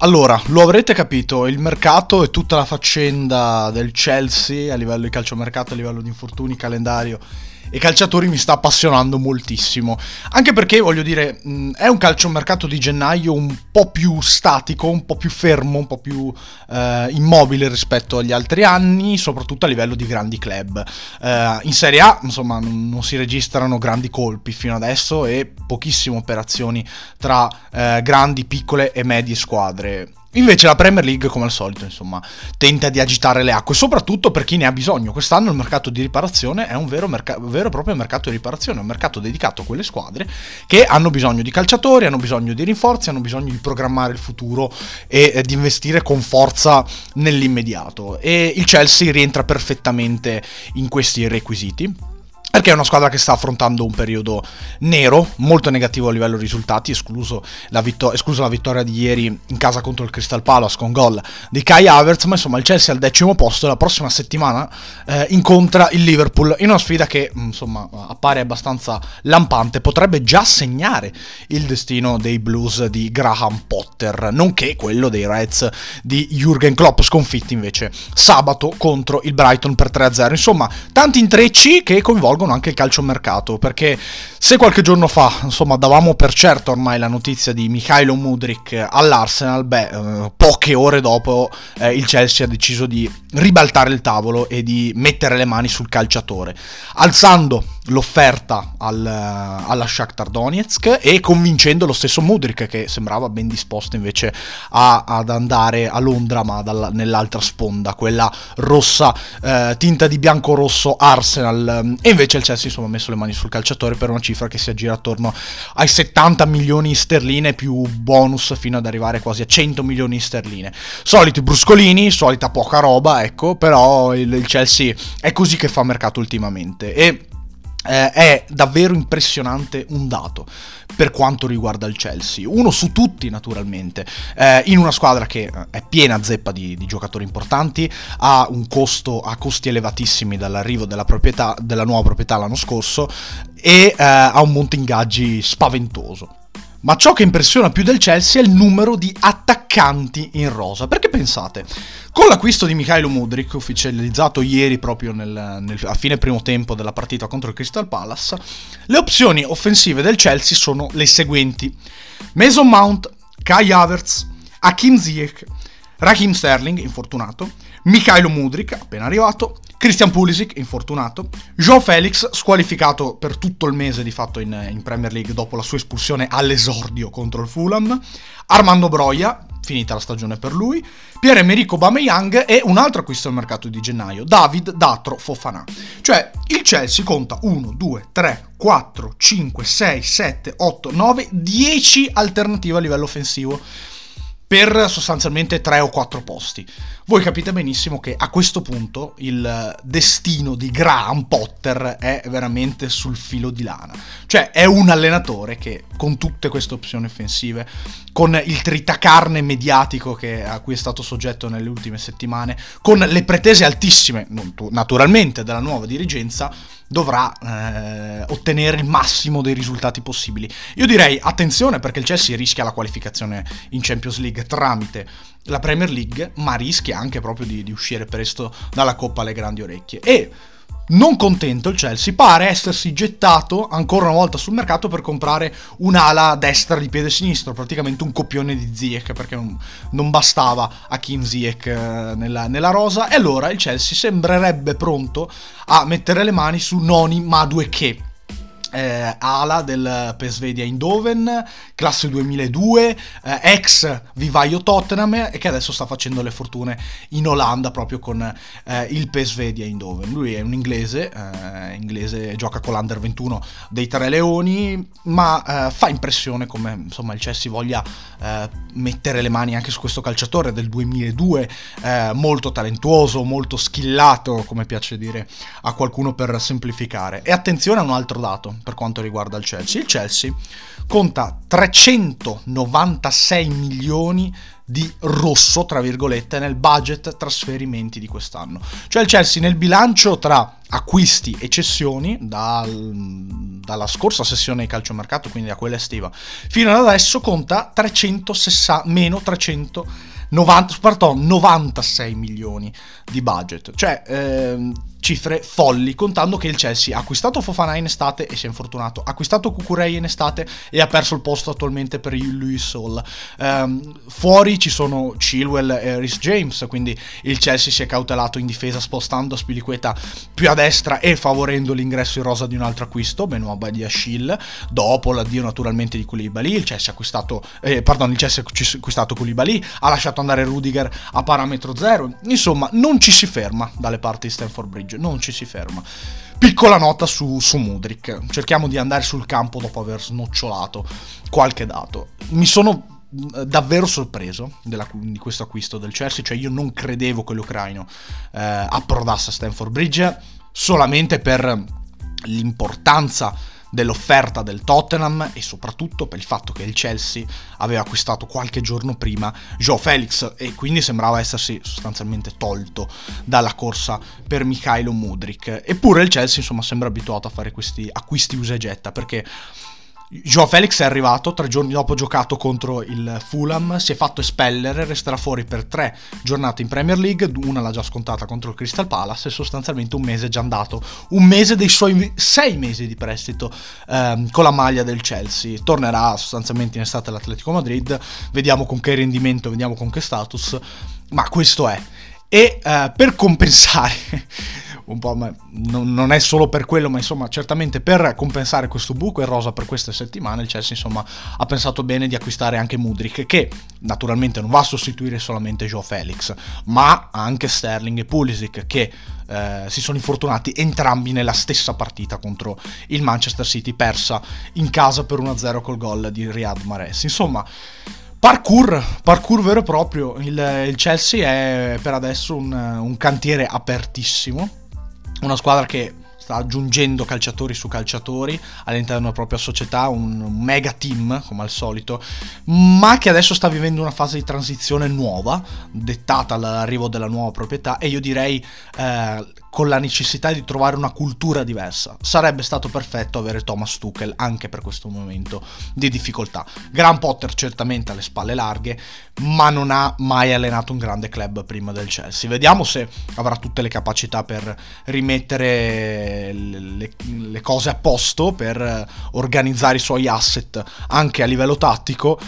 Allora, lo avrete capito, il mercato e tutta la faccenda del Chelsea a livello di calciomercato, a livello di infortuni, calendario e calciatori mi sta appassionando moltissimo. Anche perché, voglio dire, è un calciomercato di gennaio un po' più statico, un po' più fermo, un po' più eh, immobile rispetto agli altri anni, soprattutto a livello di grandi club. Eh, in Serie A, insomma, non, non, si registrano grandi colpi fino adesso e pochissime operazioni tra eh, grandi, piccole e medie squadre. Invece la Premier League, come al solito, insomma, tenta di agitare le acque, soprattutto per chi ne ha bisogno. Quest'anno il mercato di riparazione è un vero, merc- vero e proprio mercato di riparazione, un mercato dedicato a quelle squadre che hanno bisogno di calciatori, hanno bisogno di rinforzi, hanno bisogno di programmare il futuro e eh, di investire con forza nell'immediato. E il Chelsea rientra perfettamente in questi requisiti perché è una squadra che sta affrontando un periodo nero, molto negativo a livello risultati, la, vittor- esclusa la vittoria di ieri in casa contro il Crystal Palace con gol di Kai Havertz, ma insomma il Chelsea al decimo posto la prossima settimana eh, incontra il Liverpool in una sfida che insomma appare abbastanza lampante, potrebbe già segnare il destino dei Blues di Graham Potter, nonché quello dei Reds di Jürgen Klopp, sconfitti invece sabato contro il Brighton per 3-0. Insomma, tanti intrecci che coinvolgono coinvolgono anche il calciomercato, perché se qualche giorno fa, insomma, davamo per certo ormai la notizia di Mikhailo Mudrik all'Arsenal, beh, eh, poche ore dopo eh, il Chelsea ha deciso di ribaltare il tavolo e di mettere le mani sul calciatore, alzando l'offerta al, alla Shakhtar Donetsk e convincendo lo stesso Mudrik che sembrava ben disposto invece a, ad andare a Londra ma dalla, nell'altra sponda, quella rossa, eh, tinta di bianco-rosso Arsenal e invece il Chelsea insomma ha messo le mani sul calciatore per una cifra che si aggira attorno ai 70 milioni sterline più bonus fino ad arrivare quasi a 100 milioni sterline. Soliti bruscolini, solita poca roba, ecco, però il, il Chelsea è così che fa mercato ultimamente e eh, è davvero impressionante un dato per quanto riguarda il Chelsea. Uno su tutti, naturalmente, eh, in una squadra che eh, è piena zeppa di, di, giocatori importanti, ha un costo, ha costi elevatissimi dall'arrivo della, proprietà, della nuova proprietà l'anno scorso e eh, ha un monte ingaggi spaventoso. Ma ciò che impressiona più del Chelsea è il numero di attaccanti in rosa. Perché pensate, con l'acquisto di Mikhailo Mudrik, ufficializzato ieri proprio nel, nel, a fine primo tempo della partita contro il Crystal Palace, le opzioni offensive del Chelsea sono le seguenti. Mason Mount, Kai Havertz, Hakim Ziyech, Raheem Sterling, infortunato, Mikhailo Mudrik, appena arrivato, Christian Pulisic, infortunato, João Felix, squalificato per tutto il mese di fatto in, in Premier League dopo la sua espulsione all'esordio contro il Fulham, Armando Broia, finita la stagione per lui, Pierre-Emerick Aubameyang e un altro acquisto al mercato di gennaio, David Datro Fofana. Cioè, il Chelsea conta 1, 2, 3, 4, 5, 6, 7, 8, 9, 10 alternative a livello offensivo per sostanzialmente 3 o 4 posti. Voi capite benissimo che a questo punto il destino di Graham Potter è veramente sul filo di lana. Cioè è un allenatore che con tutte queste opzioni offensive, con il tritacarne mediatico che, a cui è stato soggetto nelle ultime settimane, con le pretese altissime, naturalmente, della nuova dirigenza, dovrà eh, ottenere il massimo dei risultati possibili. Io direi attenzione perché il Chelsea rischia la qualificazione in Champions League tramite la Premier League, ma rischia anche proprio di, di uscire presto dalla Coppa alle grandi orecchie. E non contento il Chelsea pare essersi gettato ancora una volta sul mercato per comprare un'ala destra di piede sinistro, praticamente un copione di Ziyech perché non, non bastava a Kim Ziyech eh, nella, nella, rosa. E allora il Chelsea sembrerebbe pronto a mettere le mani su Noni Madueke eh, ala del Pesvedia Eindhoven, classe 2002, eh, ex vivaio Tottenham e che adesso sta facendo le fortune in Olanda proprio con eh, il Pesvedia Eindhoven. Lui è un inglese, eh, inglese gioca con l'Under 21 dei Tre Leoni, ma eh, fa impressione come insomma il Chelsea voglia eh, mettere le mani anche su questo calciatore del 2002, molto talentuoso, molto skillato, come piace dire a qualcuno per semplificare. E attenzione a un altro dato per quanto riguarda il Chelsea. Il Chelsea conta 396 milioni di rosso, tra virgolette, nel budget trasferimenti di quest'anno. Cioè il Chelsea nel bilancio tra acquisti e cessioni, dal, dalla scorsa sessione di calciomercato, quindi da quella estiva, fino ad adesso conta 360, meno 390, pardon, 96 milioni di budget. Cioè, ehm, cifre folli, contando che il Chelsea ha acquistato Fofana in estate e si è infortunato, ha acquistato Cucurei in estate e ha perso il posto attualmente per Louis Hall. Um, fuori ci sono Chilwell e Rhys James, quindi il Chelsea si è cautelato in difesa spostando Spiliqueta più a destra e favorendo l'ingresso in rosa di un altro acquisto, Benoit di Achille, dopo l'addio naturalmente di Koulibaly, il Chelsea ha acquistato, eh, pardon, il Chelsea ha acquistato Koulibaly, ha lasciato andare Rudiger a parametro zero, insomma non ci si ferma dalle parti di Stanford Bridge non ci si ferma. Piccola nota su, su Mudrik, cerchiamo di andare sul campo dopo aver snocciolato qualche dato. Mi sono eh, davvero sorpreso della, di questo acquisto del Chelsea, cioè io non credevo che l'ucraino eh, approdasse a Stanford Bridge solamente per l'importanza dell'offerta del Tottenham e soprattutto per il fatto che il Chelsea aveva acquistato qualche giorno prima Joe Felix e quindi sembrava essersi sostanzialmente tolto dalla corsa per Mikhailo Mudrik. Eppure il Chelsea insomma sembra abituato a fare questi acquisti usa e getta perché Joao Felix è arrivato, tre giorni dopo giocato contro il Fulham, si è fatto espellere, resterà fuori per tre giornate in Premier League, una l'ha già scontata contro il Crystal Palace e sostanzialmente un mese è già andato, un mese dei suoi sei mesi di prestito ehm, con la maglia del Chelsea, tornerà sostanzialmente in estate all'Atletico Madrid, vediamo con che rendimento, vediamo con che status, ma questo è. E eh, per compensare un po', ma non, non, è solo per quello, ma insomma, certamente per compensare questo buco in rosa per queste settimane, il Chelsea insomma ha pensato bene di acquistare anche Mudrik, che naturalmente non va a sostituire solamente Joe Felix, ma anche Sterling e Pulisic, che eh, si sono infortunati entrambi nella stessa partita contro il Manchester City, persa in casa per 1-0 col gol di Riyad Mahrez. Insomma, Parkour, parkour vero e proprio, il, il Chelsea è per adesso un, un cantiere apertissimo, una squadra che sta aggiungendo calciatori su calciatori all'interno della propria società, un mega team come al solito, ma che adesso sta vivendo una fase di transizione nuova, dettata dall'arrivo della nuova proprietà e io direi eh, con la necessità di trovare una cultura diversa. Sarebbe stato perfetto avere Thomas Tuchel anche per questo momento di difficoltà. Gran Potter certamente ha le spalle larghe, ma non ha mai allenato un grande club prima del Chelsea. Vediamo se avrà tutte le capacità per rimettere le, le cose a posto, per organizzare i suoi asset anche a livello tattico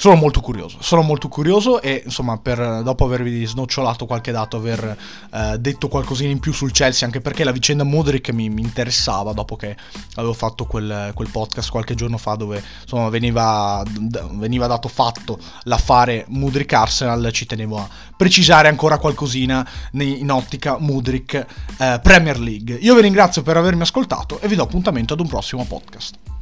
sono molto curioso, sono molto curioso e insomma per, dopo avervi snocciolato qualche dato, aver eh, detto qualcosina in più sul Chelsea, anche perché la vicenda Modric mi, mi interessava dopo che avevo fatto quel, quel, podcast qualche giorno fa dove insomma veniva, veniva dato fatto l'affare Mudrick Arsenal, ci tenevo a precisare ancora qualcosina in ottica Mudrick eh, Premier League. Io vi ringrazio per avermi ascoltato e vi do appuntamento ad un prossimo podcast.